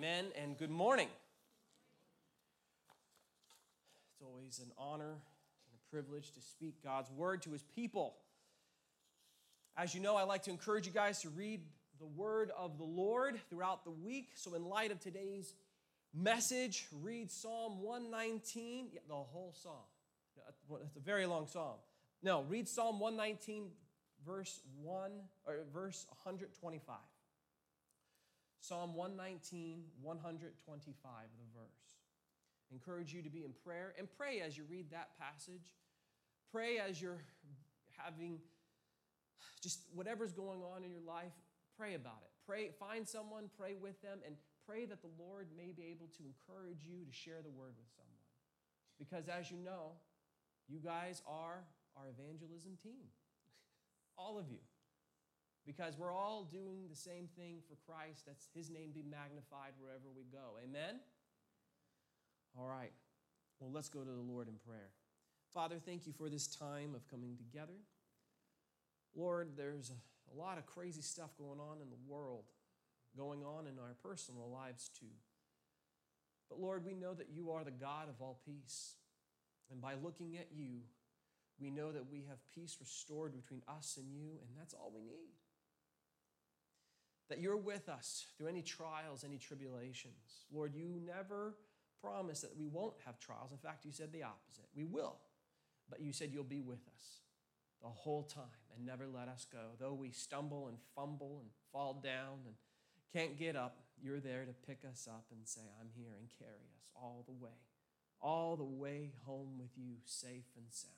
Amen and good morning. It's always an honor and a privilege to speak God's word to his people. As you know, I like to encourage you guys to read the word of the Lord throughout the week. So, in light of today's message, read Psalm 119, yeah, the whole psalm. It's a very long psalm. No, read Psalm 119, verse 1 or verse 125. Psalm 119, 125, the verse. encourage you to be in prayer and pray as you read that passage. Pray as you're having just whatever's going on in your life, pray about it. Pray, find someone, pray with them, and pray that the Lord may be able to encourage you to share the word with someone. Because as you know, you guys are our evangelism team. All of you because we're all doing the same thing for Christ. That's his name be magnified wherever we go. Amen? All right. Well, let's go to the Lord in prayer. Father, thank you for this time of coming together. Lord, there's a, lot of crazy stuff going on in the world, going on in our personal lives too. But Lord, we know that you are the God of all peace. And by looking at you, we know that we have peace restored between us and you, and that's all we need that you're with us through any trials, any tribulations. Lord, you never promised that we won't have trials. In fact, you said the opposite. We will, but you said you'll be with us the whole time and never let us go. Though we stumble and fumble and fall down and can't get up, you're there to pick us up and say, I'm here and carry us all the way, all the way home with you, safe and sound.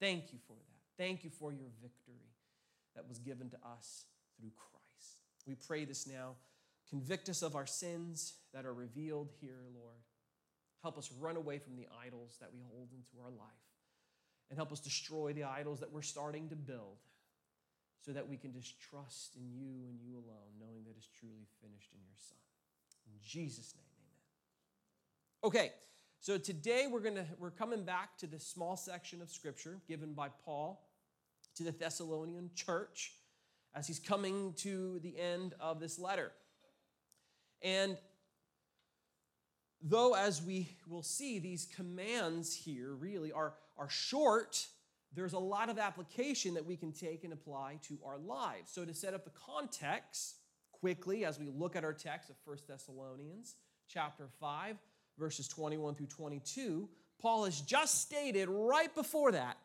Thank you for that. Thank you for your victory that was given to us through Christ. We pray this now. Convict us of our sins that are revealed here, Lord. Help us run away from the idols that we hold into our life. And help us destroy the idols that we're starting to build so that we can just trust in you and you alone, knowing that it's truly finished in your Son. In Jesus' name, amen. Okay, so today we're gonna we're coming back to this small section of scripture given by Paul to the Thessalonian church as he's coming to the end of this letter. And though, as we will see, these commands here really are, are short, there's a lot of application that we can take and apply to our lives. So, to set up the context quickly as we look at our text of 1 Thessalonians chapter 5, verses 21 through 22, Paul has just stated right before that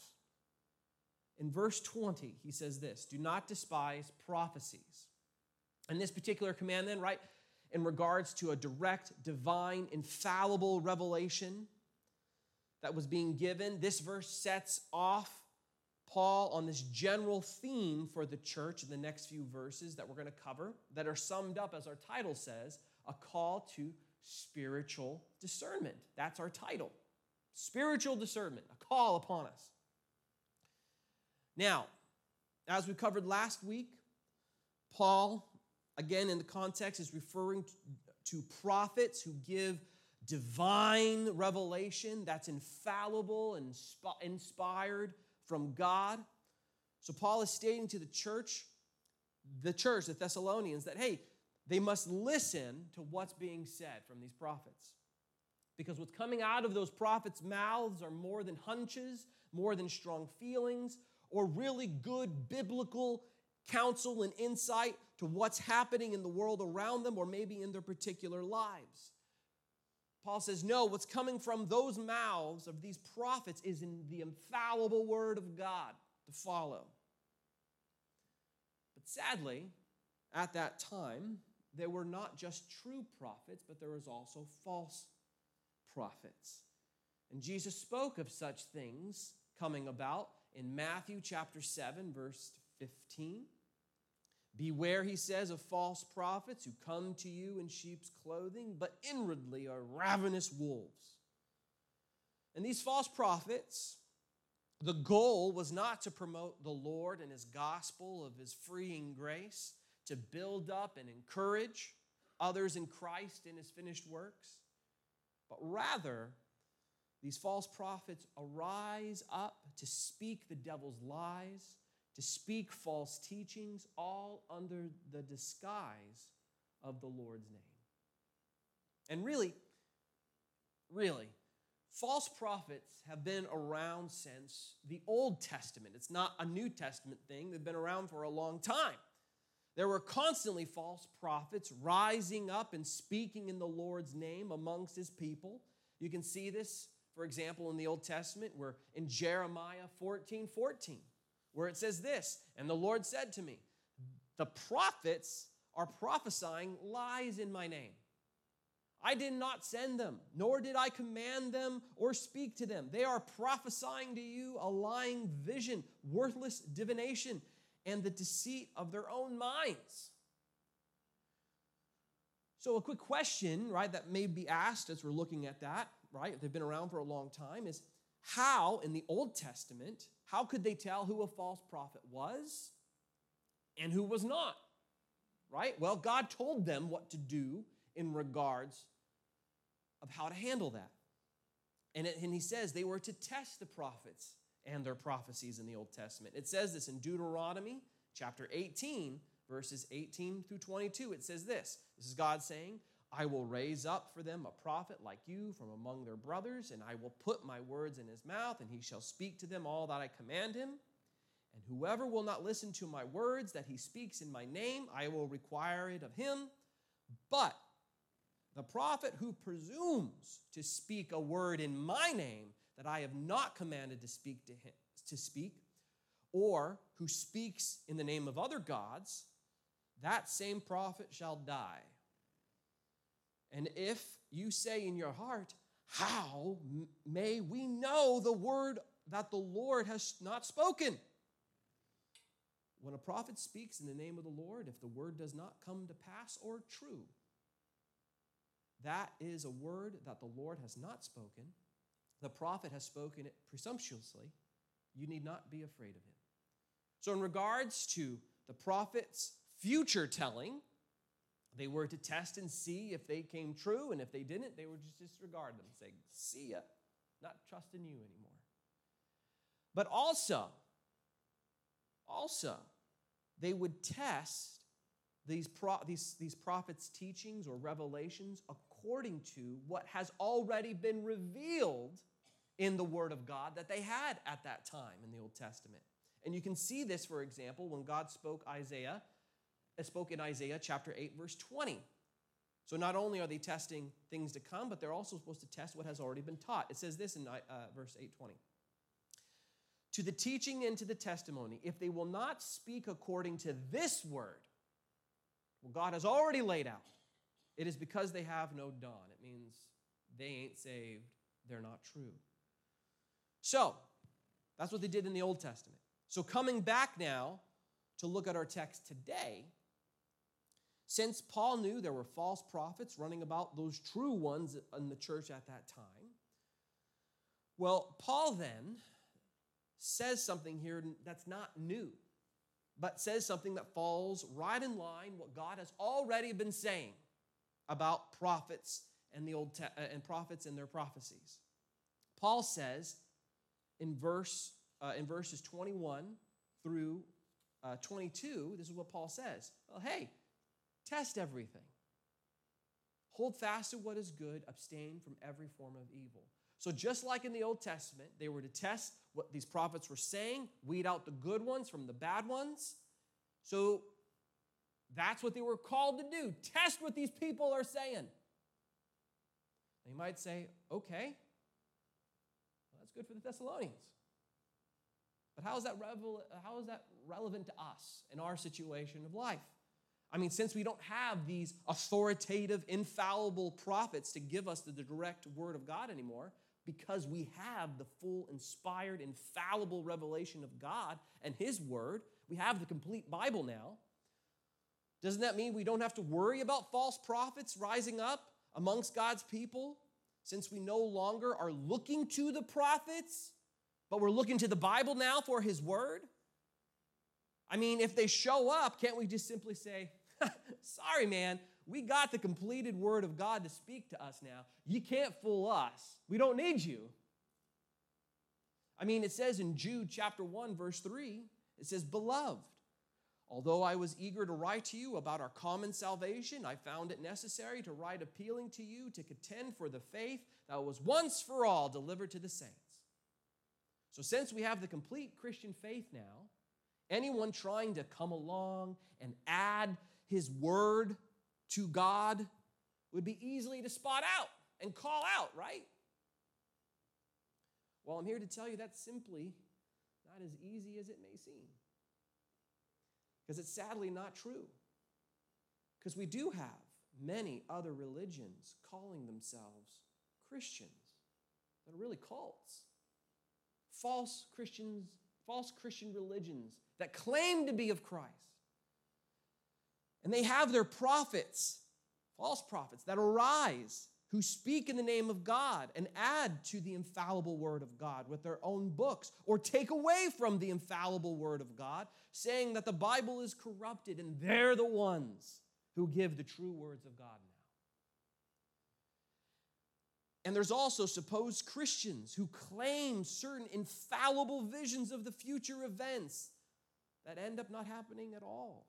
in verse 20, he says this Do not despise prophecies. And this particular command, then, right, in regards to a direct, divine, infallible revelation that was being given, this verse sets off Paul on this general theme for the church in the next few verses that we're going to cover, that are summed up, as our title says, a call to spiritual discernment. That's our title. Spiritual discernment, a call upon us. Now, as we covered last week, Paul, again in the context, is referring to prophets who give divine revelation that's infallible and inspired from God. So, Paul is stating to the church, the church, the Thessalonians, that hey, they must listen to what's being said from these prophets. Because what's coming out of those prophets' mouths are more than hunches, more than strong feelings, or really good biblical counsel and insight to what's happening in the world around them or maybe in their particular lives. Paul says, No, what's coming from those mouths of these prophets is in the infallible word of God to follow. But sadly, at that time, there were not just true prophets, but there was also false prophets. And Jesus spoke of such things coming about in Matthew chapter 7, verse 15. Beware, he says, of false prophets who come to you in sheep's clothing, but inwardly are ravenous wolves. And these false prophets, the goal was not to promote the Lord and his gospel of his freeing grace, to build up and encourage others in Christ in his finished works, but rather these false prophets arise up to speak the devil's lies, to speak false teachings, all under the disguise of the Lord's name. And really, really, false prophets have been around since the Old Testament. It's not a New Testament thing, they've been around for a long time. There were constantly false prophets rising up and speaking in the Lord's name amongst his people. You can see this, for example, in the Old Testament, where in Jeremiah 14 14, where it says this And the Lord said to me, The prophets are prophesying lies in my name. I did not send them, nor did I command them or speak to them. They are prophesying to you a lying vision, worthless divination, and the deceit of their own minds. So, a quick question, right, that may be asked as we're looking at that, right? They've been around for a long time is how in the Old Testament, how could they tell who a false prophet was and who was not? Right? Well, God told them what to do in regards of how to handle that. And, it, and he says they were to test the prophets and their prophecies in the Old Testament. It says this in Deuteronomy chapter 18, verses 18 through 22. It says this This is God saying, I will raise up for them a prophet like you from among their brothers, and I will put my words in his mouth, and he shall speak to them all that I command him. And whoever will not listen to my words that he speaks in my name, I will require it of him. But the prophet who presumes to speak a word in my name that I have not commanded to speak to him to speak, or who speaks in the name of other gods, that same prophet shall die. And if you say in your heart, How may we know the word that the Lord has not spoken? When a prophet speaks in the name of the Lord, if the word does not come to pass or true, that is a word that the Lord has not spoken. The prophet has spoken it presumptuously. You need not be afraid of him. So, in regards to the prophet's future telling, they were to test and see if they came true, and if they didn't, they would just disregard them, say, See ya, not trusting you anymore. But also, also, they would test these, pro- these, these prophets' teachings or revelations according to what has already been revealed in the Word of God that they had at that time in the Old Testament. And you can see this, for example, when God spoke Isaiah, spoke in Isaiah chapter 8, verse 20. So not only are they testing things to come, but they're also supposed to test what has already been taught. It says this in uh, verse 820. To the teaching and to the testimony, if they will not speak according to this word, well, God has already laid out, it is because they have no dawn. It means they ain't saved, they're not true. So, that's what they did in the Old Testament. So, coming back now to look at our text today, since Paul knew there were false prophets running about, those true ones in the church at that time, well, Paul then says something here that's not new, but says something that falls right in line what God has already been saying about prophets and the old te- uh, and prophets and their prophecies. Paul says in verse uh, in verses 21 through uh, 22, this is what Paul says. Well, hey, test everything. Hold fast to what is good, abstain from every form of evil. So, just like in the Old Testament, they were to test what these prophets were saying, weed out the good ones from the bad ones. So, that's what they were called to do. Test what these people are saying. They might say, okay, well, that's good for the Thessalonians. But how is, that revel- how is that relevant to us in our situation of life? I mean, since we don't have these authoritative, infallible prophets to give us the direct word of God anymore, because we have the full, inspired, infallible revelation of God and His word, we have the complete Bible now. Doesn't that mean we don't have to worry about false prophets rising up amongst God's people since we no longer are looking to the prophets, but we're looking to the Bible now for His Word? I mean, if they show up, can't we just simply say, sorry, man, we got the completed Word of God to speak to us now. You can't fool us. We don't need you. I mean, it says in Jude chapter 1, verse 3, it says, Beloved, Although I was eager to write to you about our common salvation, I found it necessary to write appealing to you to contend for the faith that was once for all delivered to the saints. So, since we have the complete Christian faith now, anyone trying to come along and add his word to God would be easily to spot out and call out, right? Well, I'm here to tell you that's simply not as easy as it may seem. Because it's sadly not true. Because we do have many other religions calling themselves Christians that are really cults. False Christians, false Christian religions that claim to be of Christ. And they have their prophets, false prophets, that arise who speak in the name of God and add to the infallible word of God with their own books or take away from the infallible word of God, saying that the Bible is corrupted and they're the ones who give the true words of God now. And there's also supposed Christians who claim certain infallible visions of the future events that end up not happening at all.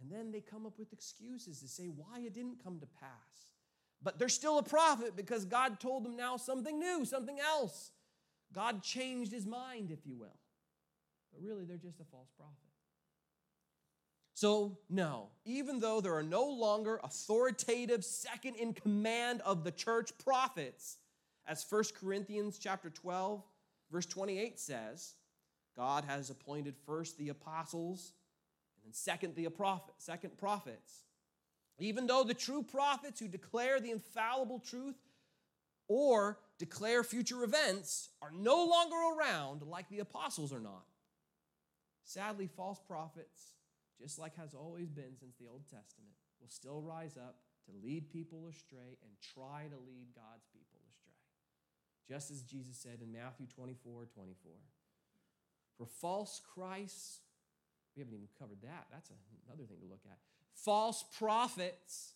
And then they come up with excuses to say why it didn't come to pass. But they're still a prophet because God told them now something new, something else. God changed his mind, if you will. But really, they're just a false prophet. So, no, even though there are no longer authoritative second in command of the church prophets, as 1 Corinthians chapter 12, verse 28 says, God has appointed first the apostles and second the prophet, second prophets even though the true prophets who declare the infallible truth or declare future events are no longer around, like the apostles are not. Sadly, false prophets, just like has always been since the Old Testament, will still rise up to lead people astray and try to lead God's people astray. Just as Jesus said in Matthew 24 24. For false Christs, we haven't even covered that. That's another thing to look at false prophets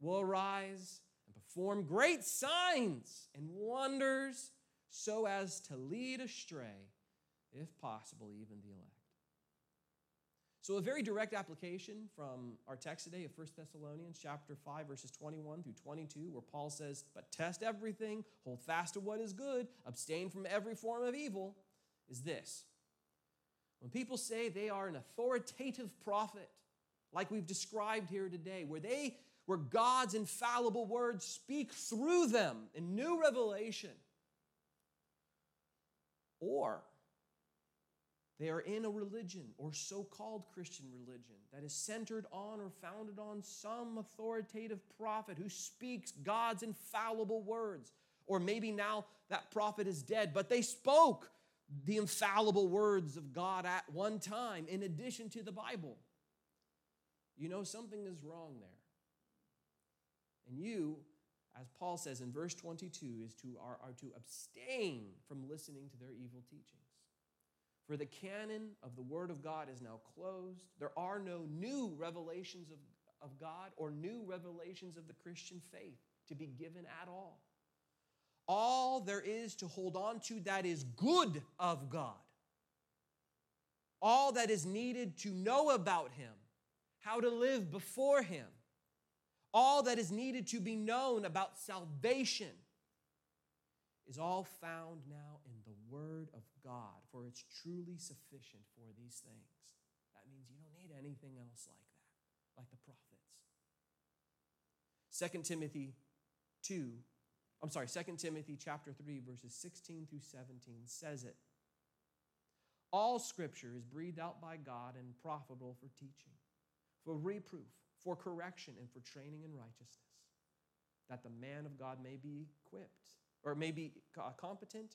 will arise and perform great signs and wonders so as to lead astray, if possible, even the elect. So, a very direct application from our text today of 1 Thessalonians chapter 5, verses 21 through 22, where Paul says, But test everything, hold fast to what is good, abstain from every form of evil, is this. When people say they are an authoritative prophet, like we've described here today, where they where God's infallible words speak through them in new revelation. Or they are in a religion or so called Christian religion that is centered on or founded on some authoritative prophet who speaks God's infallible words. Or maybe now that prophet is dead, but they spoke the infallible words of God at one time in addition to the Bible you know something is wrong there. And you, as Paul says in verse 22, is to, are, are to abstain from listening to their evil teachings. For the canon of the Word of God is now closed. There are no new revelations of, of God or new revelations of the Christian faith to be given at all. All there is to hold on to that is good of God. All that is needed to know about Him how to live before Him, all that is needed to be known about salvation is all found now in the Word of God, for it's truly sufficient for these things. That means you don't need anything else like that, like the prophets. 2 Timothy 2, I'm sorry, 2 Timothy chapter 3, verses 16 through 17 says it. All scripture is breathed out by God and profitable for teaching for reproof, for correction, and for training in righteousness, that the man of God may be equipped, or may be uh, competent,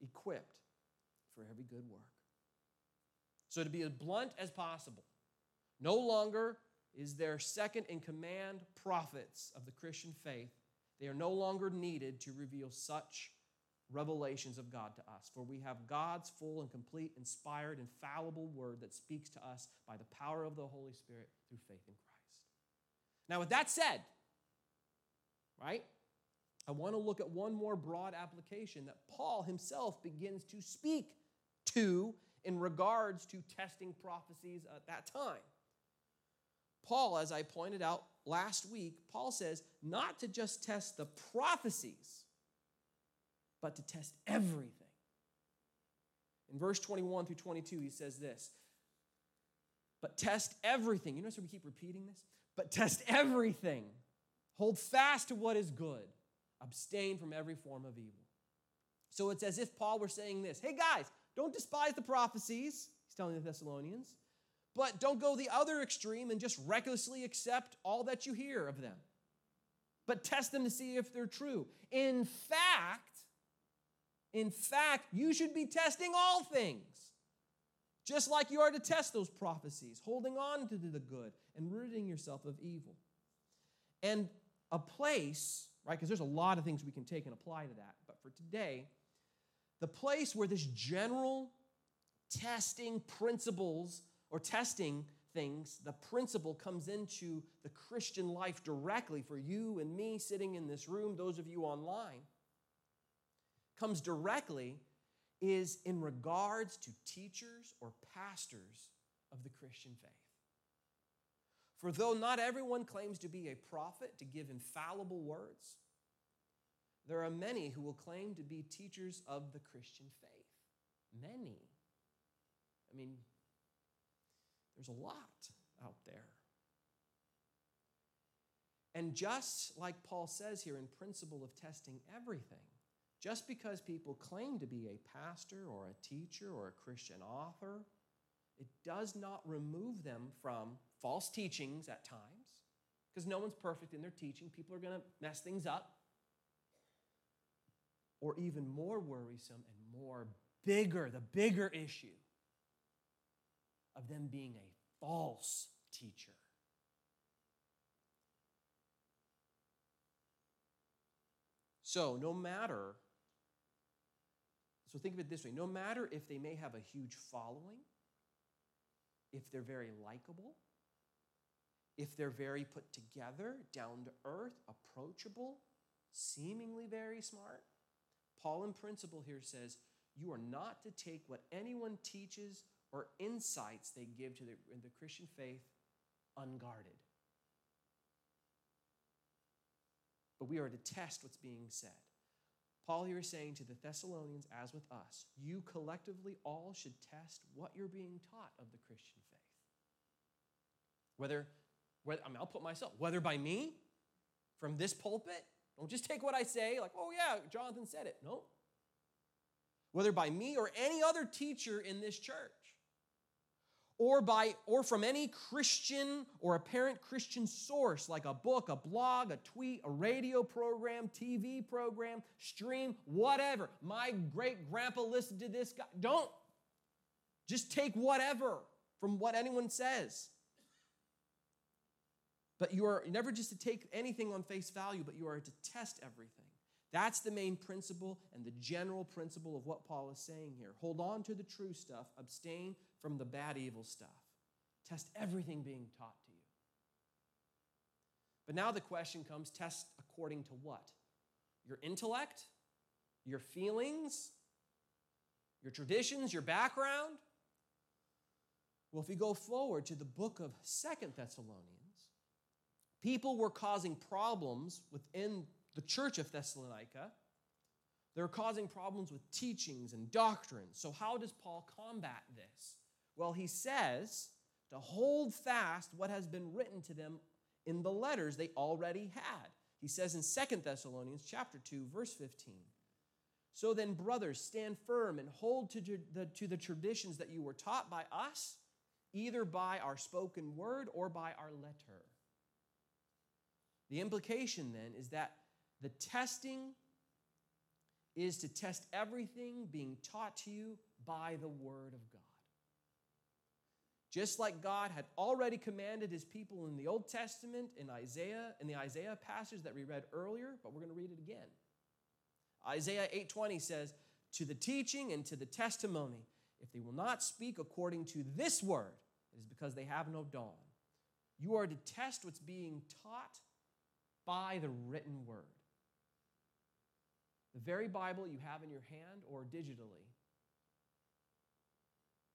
equipped for every good work. So, to be as blunt as possible, no longer is there second in command prophets of the Christian faith. They are no longer needed to reveal such revelations of God to us. For we have God's full and complete, inspired, infallible word that speaks to us by the power of the Holy Spirit through faith in Christ. Now, with that said, right, I want to look at one more broad application that Paul himself begins to speak to in regards to testing prophecies at that time. Paul, as I pointed out last week, Paul says not to just test the prophecies, but to test everything. In verse 21 through 22, he says this But test everything. You notice how we keep repeating this? But test everything. Hold fast to what is good. Abstain from every form of evil. So it's as if Paul were saying this Hey guys, don't despise the prophecies, he's telling the Thessalonians, but don't go the other extreme and just recklessly accept all that you hear of them. But test them to see if they're true. In fact, in fact, you should be testing all things, just like you are to test those prophecies, holding on to the good and ridding yourself of evil. And a place, right, because there's a lot of things we can take and apply to that, but for today, the place where this general testing principles or testing things, the principle comes into the Christian life directly for you and me sitting in this room, those of you online, comes directly is in regards to teachers or pastors of the Christian faith. For though not everyone claims to be a prophet to give infallible words, there are many who will claim to be teachers of the Christian faith. Many. I mean, there's a lot out there. And just like Paul says here in principle of testing everything, just because people claim to be a pastor or a teacher or a Christian author, it does not remove them from false teachings at times, because no one's perfect in their teaching. People are going to mess things up or even more worrisome and more bigger, the bigger issue of them being a false teacher. So, no matter, so think of it this way no matter if they may have a huge following, if they're very likable, if they're very put together, down to earth, approachable, seemingly very smart, Paul, in principle, here says, You are not to take what anyone teaches or insights they give to the, the Christian faith unguarded. But we are to test what's being said. Paul here is saying to the Thessalonians, as with us, you collectively all should test what you're being taught of the Christian faith. Whether, whether I mean, I'll put myself, whether by me, from this pulpit, don't just take what I say, like, oh yeah, Jonathan said it. No. Whether by me or any other teacher in this church, or by or from any Christian or apparent Christian source like a book, a blog, a tweet, a radio program, TV program, stream, whatever. My great grandpa listened to this guy. Don't just take whatever from what anyone says. But you are never just to take anything on face value, but you are to test everything. That's the main principle and the general principle of what Paul is saying here. Hold on to the true stuff, abstain from the bad, evil stuff. Test everything being taught to you. But now the question comes test according to what? Your intellect? Your feelings? Your traditions? Your background? Well, if you go forward to the book of Second Thessalonians, People were causing problems within the church of Thessalonica. They were causing problems with teachings and doctrines. So, how does Paul combat this? Well, he says to hold fast what has been written to them in the letters they already had. He says in Second Thessalonians chapter 2 verse 15. So then brothers stand firm and hold to the, to the traditions that you were taught by us either by our spoken word or by our letter. The implication then is that the testing is to test everything being taught to you by the Word of God. Just like God had already commanded his people in the Old Testament, in Isaiah, in the Isaiah passage that we read earlier, but we're going to read it again. Isaiah 8:20 says, "To the teaching and to the testimony, if they will not speak according to this word, it is because they have no dawn. You are to test what's being taught by the written word. The very Bible you have in your hand or digitally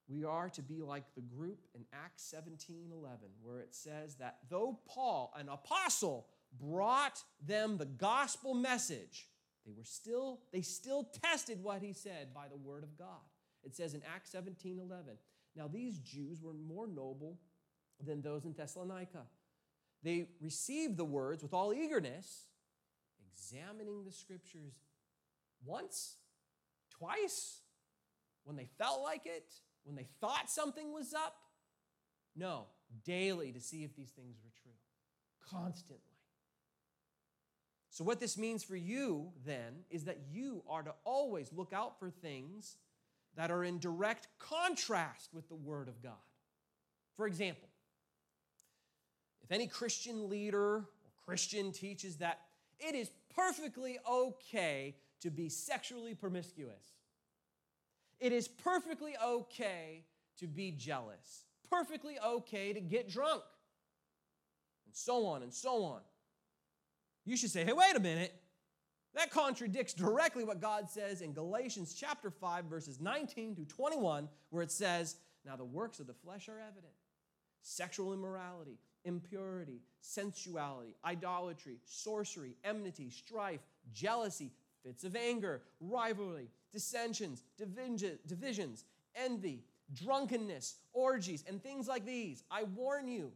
we are to be like the group in Acts 17 11, where it says that though Paul, an apostle, brought them the gospel message, they were still, they still tested what he said by the word of God. It says in Acts 17 11, now these Jews were more noble than those in Thessalonica. They received the words with all eagerness, examining the scriptures once, twice, when they felt like it, when they thought something was up. No, daily to see if these things were true, constantly. So, what this means for you then is that you are to always look out for things that are in direct contrast with the Word of God. For example, if any Christian leader or Christian teaches that it is perfectly okay to be sexually promiscuous, it is perfectly okay to be jealous, perfectly okay to get drunk, and so on and so on. You should say, hey, wait a minute. That contradicts directly what God says in Galatians chapter 5, verses 19 to 21, where it says, Now the works of the flesh are evident sexual immorality, impurity, sensuality, idolatry, sorcery, enmity, strife, jealousy, fits of anger, rivalry, dissensions, divisions, envy, drunkenness, orgies, and things like these. I warn you,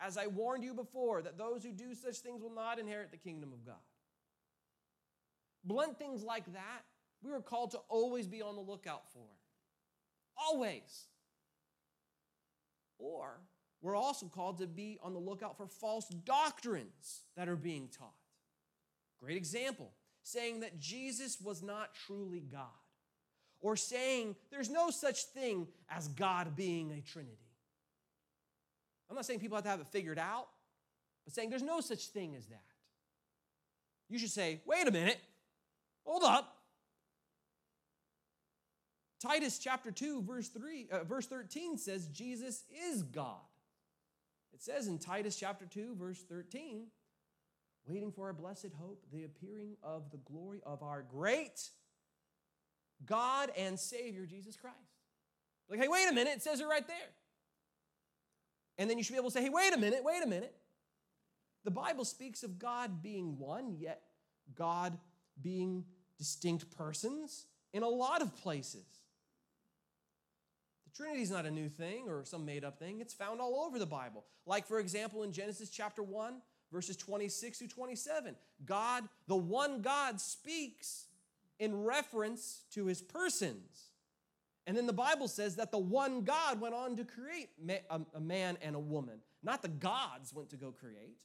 as I warned you before, that those who do such things will not inherit the kingdom of God. Blunt things like that, we are called to always be on the lookout for. Always. Or we're also called to be on the lookout for false doctrines that are being taught. Great example saying that Jesus was not truly God, or saying there's no such thing as God being a Trinity. I'm not saying people have to have it figured out, but saying there's no such thing as that. You should say, wait a minute, hold up. Titus chapter 2, verse 3, uh, verse 13 says Jesus is God. It says in Titus chapter 2, verse 13, waiting for our blessed hope, the appearing of the glory of our great God and Savior, Jesus Christ. Like, hey, wait a minute, it says it right there. And then you should be able to say, hey, wait a minute, wait a minute. The Bible speaks of God being one, yet God being distinct persons in a lot of places. The Trinity is not a new thing or some made up thing, it's found all over the Bible. Like, for example, in Genesis chapter 1, verses 26 through 27. God, the one God, speaks in reference to his persons. And then the Bible says that the one God went on to create a man and a woman, not the gods went to go create.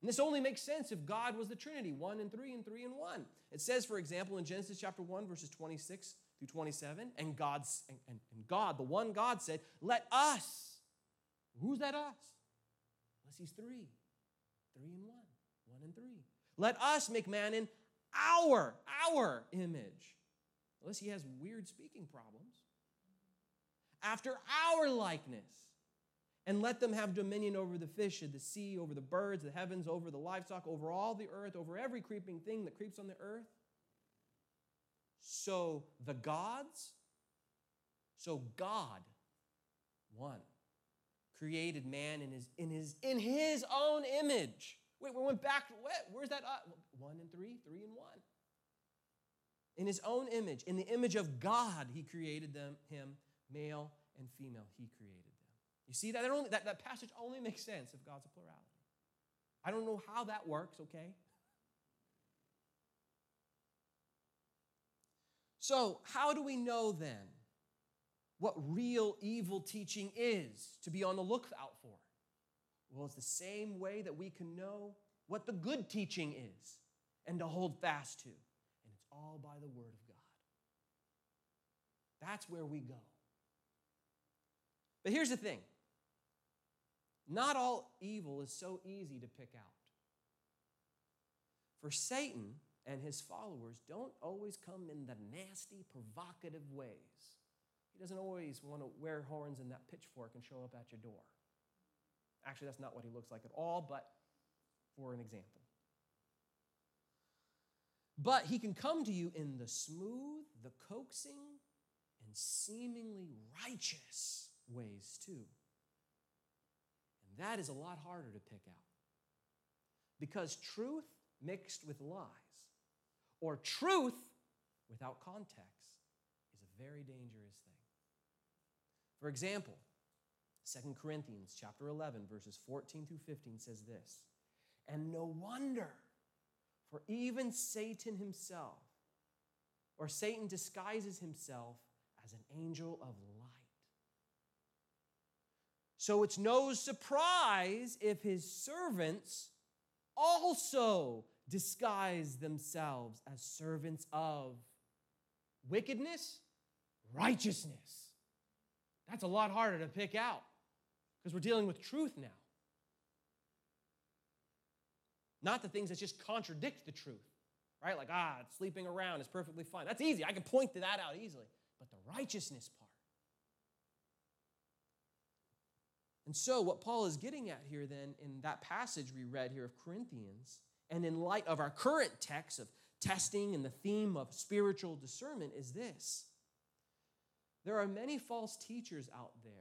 And this only makes sense if God was the Trinity, one and three and three and one. It says, for example, in Genesis chapter 1, verses 26 through 27, and God's and, and, and God, the one God said, Let us. Who's that us? Unless he's three. Three and one, one and three. Let us make man in our, our image. Unless he has weird speaking problems. After our likeness. And let them have dominion over the fish of the sea, over the birds, the heavens, over the livestock, over all the earth, over every creeping thing that creeps on the earth. So the gods, so God, one, created man in his, in his, in his own image. Wait, we went back. To what? Where's that? Uh, one and three, three and one. In his own image, in the image of God, he created them, him, male and female, he created them. You see that? That, only, that, that passage only makes sense if God's a plurality. I don't know how that works, okay? So, how do we know then what real evil teaching is to be on the lookout for. Well, it's the same way that we can know what the good teaching is and to hold fast to. And it's all by the Word of God. That's where we go. But here's the thing not all evil is so easy to pick out. For Satan and his followers don't always come in the nasty, provocative ways he doesn't always want to wear horns and that pitchfork and show up at your door. Actually, that's not what he looks like at all, but for an example. But he can come to you in the smooth, the coaxing, and seemingly righteous ways too. And that is a lot harder to pick out. Because truth mixed with lies, or truth without context, is a very dangerous thing. For example, 2 Corinthians chapter 11 verses 14 through 15 says this, and no wonder for even Satan himself or Satan disguises himself as an angel of light. So it's no surprise if his servants also disguise themselves as servants of wickedness, righteousness. That's a lot harder to pick out because we're dealing with truth now. Not the things that just contradict the truth, right? Like, ah, sleeping around is perfectly fine. That's easy. I can point to that out easily. But the righteousness part. And so, what Paul is getting at here, then, in that passage we read here of Corinthians, and in light of our current text of testing and the theme of spiritual discernment, is this there are many false teachers out there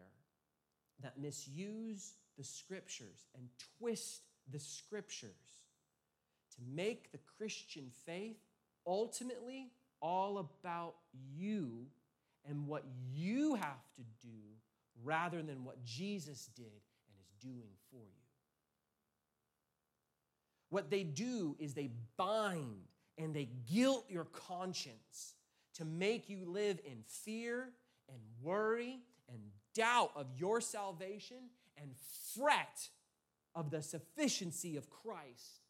that misuse the scriptures and twist the scriptures to make the Christian faith ultimately all about you and what you have to do rather than what Jesus did and is doing for you. What they do is they bind and they guilt your conscience to make you live in fear and worry and doubt of your salvation and fret of the sufficiency of Christ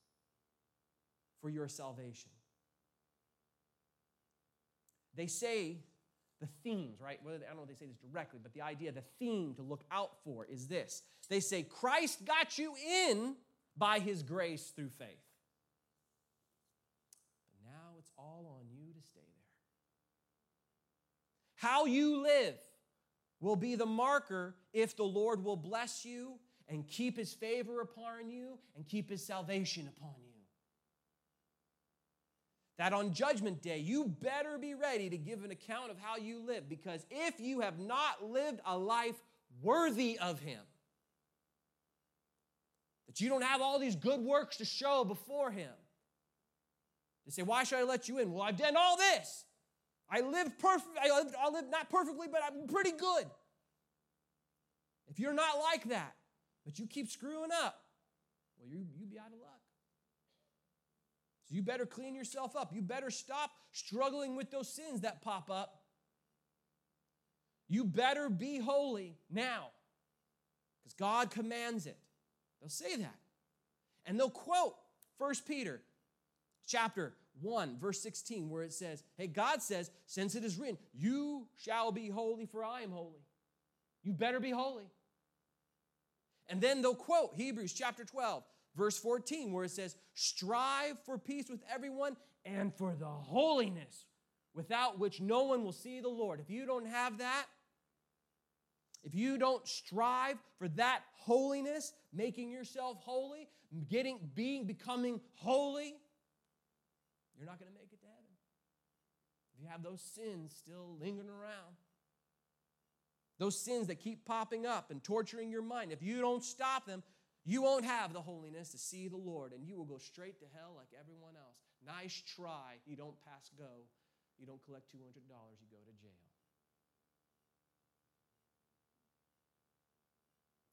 for your salvation. They say the themes, right? I don't know if they say this directly, but the idea, the theme to look out for is this. They say, Christ got you in by his grace through faith. But now it's all on you to stay there. How you live will be the marker if the Lord will bless you and keep his favor upon you and keep his salvation upon you that on Judgment Day, you better be ready to give an account of how you live because if you have not lived a life worthy of Him, that you don't have all these good works to show before Him, they say, Why should I let you in? Well, I've done all this. I lived perfect. I lived, I not perfectly, but I'm pretty good. If you're not like that, but you keep screwing up, well, you, you be out of luck. So you better clean yourself up. You better stop struggling with those sins that pop up. You better be holy now because God commands it. They'll say that. And they'll quote 1 Peter chapter 1 verse 16 where it says, "Hey, God says, since it is written, you shall be holy for I am holy." You better be holy. And then they'll quote Hebrews chapter 12 verse 14, where it says, Strive for peace with everyone and for the holiness without which no one will see the Lord. If you don't have that, if you don't strive for that holiness, making yourself holy, getting being becoming holy, you're not going to make it to heaven. If you have those sins still lingering around, those sins that keep popping up and torturing your mind, if you don't stop them, you won't have the holiness to see the Lord, and you will go straight to hell like everyone else. Nice try. You don't pass go. You don't collect $200. You go to jail.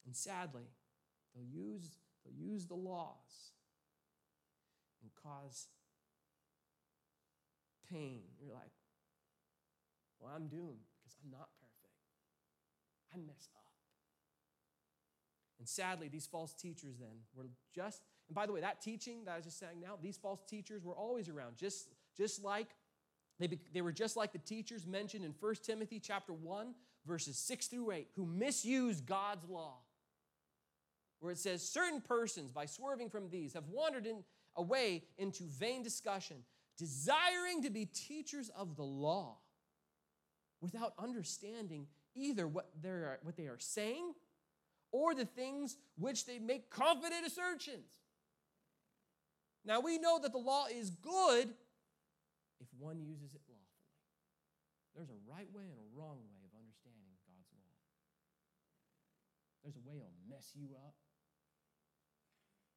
And sadly, they'll use, they'll use the laws and cause pain. You're like, well, I'm doomed because I'm not perfect. I mess up. And sadly, these false teachers then were just, and by the way, that teaching that I was just saying now, these false teachers were always around, just, just like they, they were just like the teachers mentioned in 1 Timothy chapter 1, verses 6 through 8, who misuse God's law. Where it says, certain persons, by swerving from these, have wandered in, away into vain discussion, desiring to be teachers of the law without understanding either what, they're, what they are saying or the things which they make confident assertions. Now we know that the law is good if one uses it lawfully. There's a right way and a wrong way of understanding God's law. There's a way it'll mess you up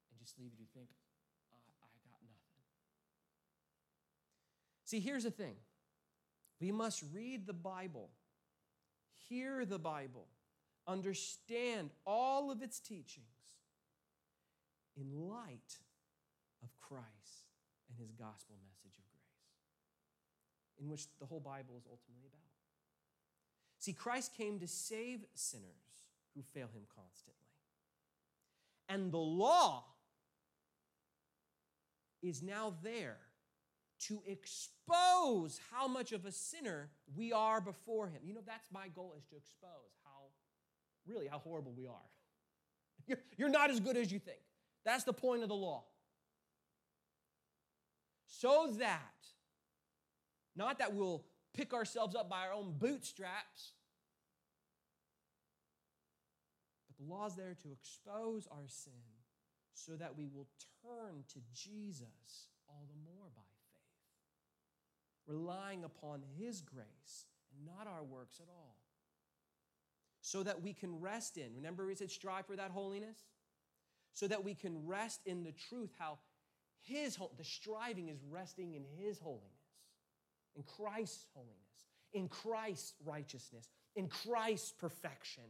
and just leave you to think, I, I got nothing. See, here's the thing we must read the Bible, hear the Bible, understand all of its teachings in light of Christ and his gospel message of grace, in which the whole Bible is ultimately about. See, Christ came to save sinners who fail him constantly. And the law is now there to expose how much of a sinner we are before him. You know, that's my goal is to expose how, really, how horrible we are. You're, you're not as good as you think. That's the point of the law. So that, not that we'll pick ourselves up by our own bootstraps, but the law is there to expose our sin so that we will turn to Jesus all the more by relying upon His grace and not our works at all. So that we can rest in. Remember, we said strive for that holiness? So that we can rest in the truth, how His, the striving is resting in His holiness, in Christ's holiness, in Christ's righteousness, in Christ's perfection,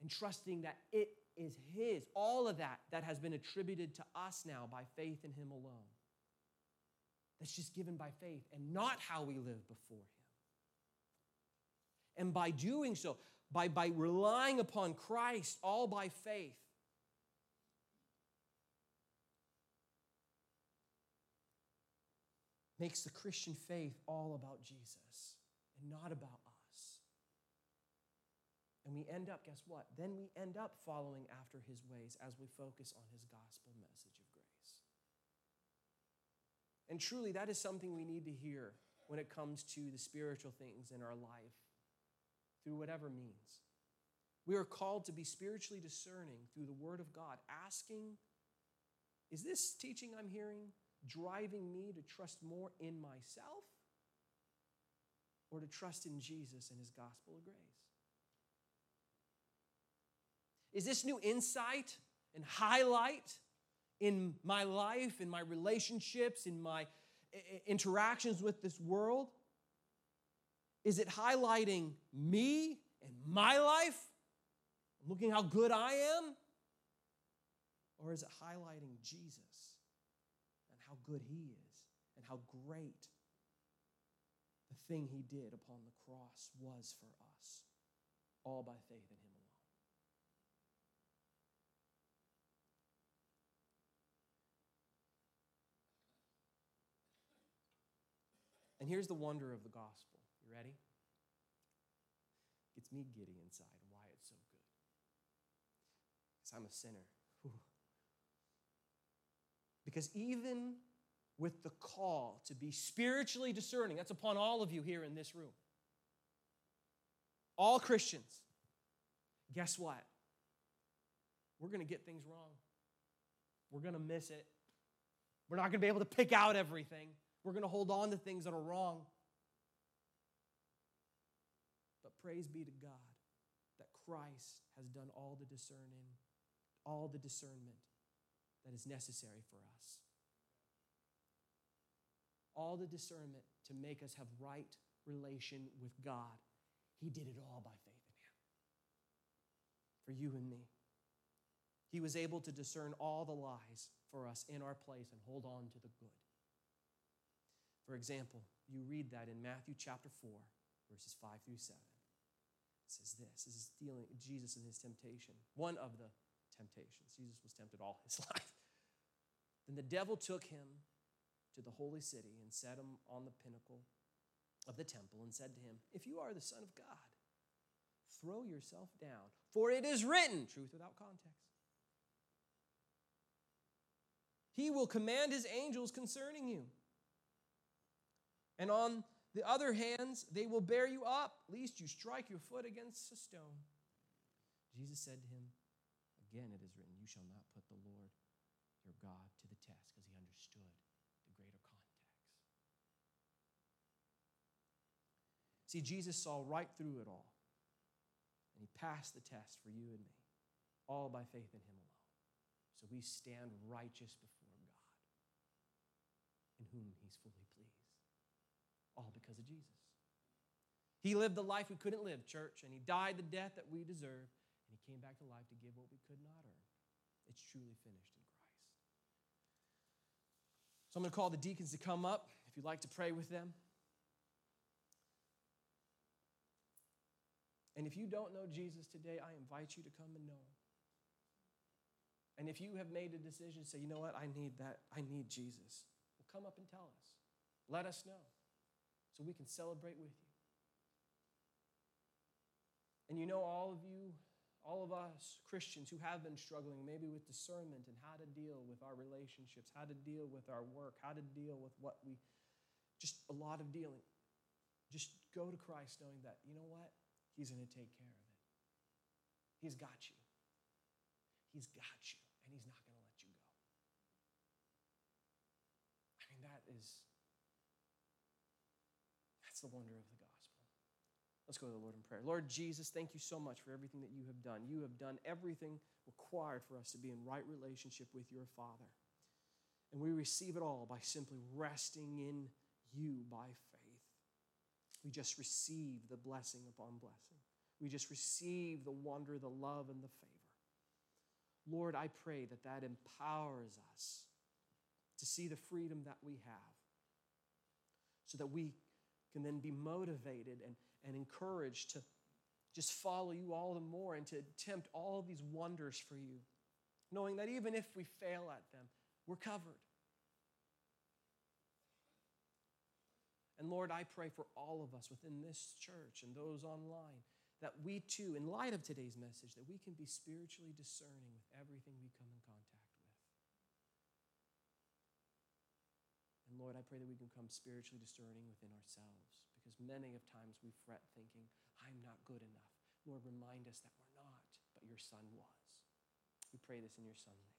and trusting that it is His. All of that that has been attributed to us now by faith in Him alone that's just given by faith and not how we live before Him. And by doing so, by, by relying upon Christ all by faith, makes the Christian faith all about Jesus and not about us. And we end up, guess what? Then we end up following after his ways as we focus on his gospel message. And truly, that is something we need to hear when it comes to the spiritual things in our life, through whatever means. We are called to be spiritually discerning through the Word of God, asking, is this teaching I'm hearing driving me to trust more in myself or to trust in Jesus and His gospel of grace? Is this new insight and highlight in my life, in my relationships, in my interactions with this world? Is it highlighting me and my life? Looking how good I am? Or is it highlighting Jesus and how good he is and how great the thing he did upon the cross was for us, all by faith in him? And here's the wonder of the gospel. You ready? It Gets me giddy inside why it's so good. Because I'm a sinner. Whew. Because even with the call to be spiritually discerning, that's upon all of you here in this room, all Christians, guess what? We're going to get things wrong. We're going to miss it. We're not going to be able to pick out everything. We're going to hold on to things that are wrong. But praise be to God that Christ has done all the discerning, all the discernment that is necessary for us. All the discernment to make us have right relation with God. He did it all by faith in Him. For you and me. He was able to discern all the lies for us in our place and hold on to the good. For example, you read that in Matthew chapter 4, verses 5 through 7. It says this this is dealing Jesus and his temptation, one of the temptations. Jesus was tempted all his life. Then the devil took him to the holy city and set him on the pinnacle of the temple and said to him, If you are the Son of God, throw yourself down, for it is written, truth without context. He will command his angels concerning you and on the other hands, they will bear you up, lest you strike your foot against a stone. Jesus said to him, Again, it is written, You shall not put the Lord your God to the test, because he understood the greater context. See, Jesus saw right through it all, and he passed the test for you and me, all by faith in him alone. So we stand righteous before God, in whom he's fully pleased, all because of Jesus. He lived the life we couldn't live, church, and he died the death that we deserve, and he came back to life to give what we could not earn. It's truly finished in Christ. So I'm going to call the deacons to come up if you'd like to pray with them. And if you don't know Jesus today, I invite you to come and know him. And if you have made a decision, say, you know what, I need that, I need Jesus, well, come up and tell us. Let us know so we can celebrate with you. And you know, all of you, all of us Christians who have been struggling maybe with discernment and how to deal with our relationships, how to deal with our work, how to deal with what we, just a lot of dealing. Just go to Christ knowing that, you know what? He's going to take care of it. He's got you. He's got you, and He's not going to let you go. I mean, that is, the wonder of the gospel. Let's go to the Lord in prayer. Lord Jesus, thank you so much for everything that you have done. You have done everything required for us to be in right relationship with your Father. And we receive it all by simply resting in you by faith. We just receive the blessing upon blessing. We just receive the wonder, the love, and the favor. Lord, I pray that that empowers us to see the freedom that we have so that we can then be motivated and, and encouraged to just follow you all the more and to attempt all these wonders for you, knowing that even if we fail at them, we're covered. And Lord, I pray for all of us within this church and those online that we too, in light of today's message, that we can be spiritually discerning with everything we come in contact with. And Lord, I pray that we can come spiritually discerning within ourselves because many of times we fret thinking, I'm not good enough. Lord, remind us that we're not, but your Son was. We pray this in your Son's name.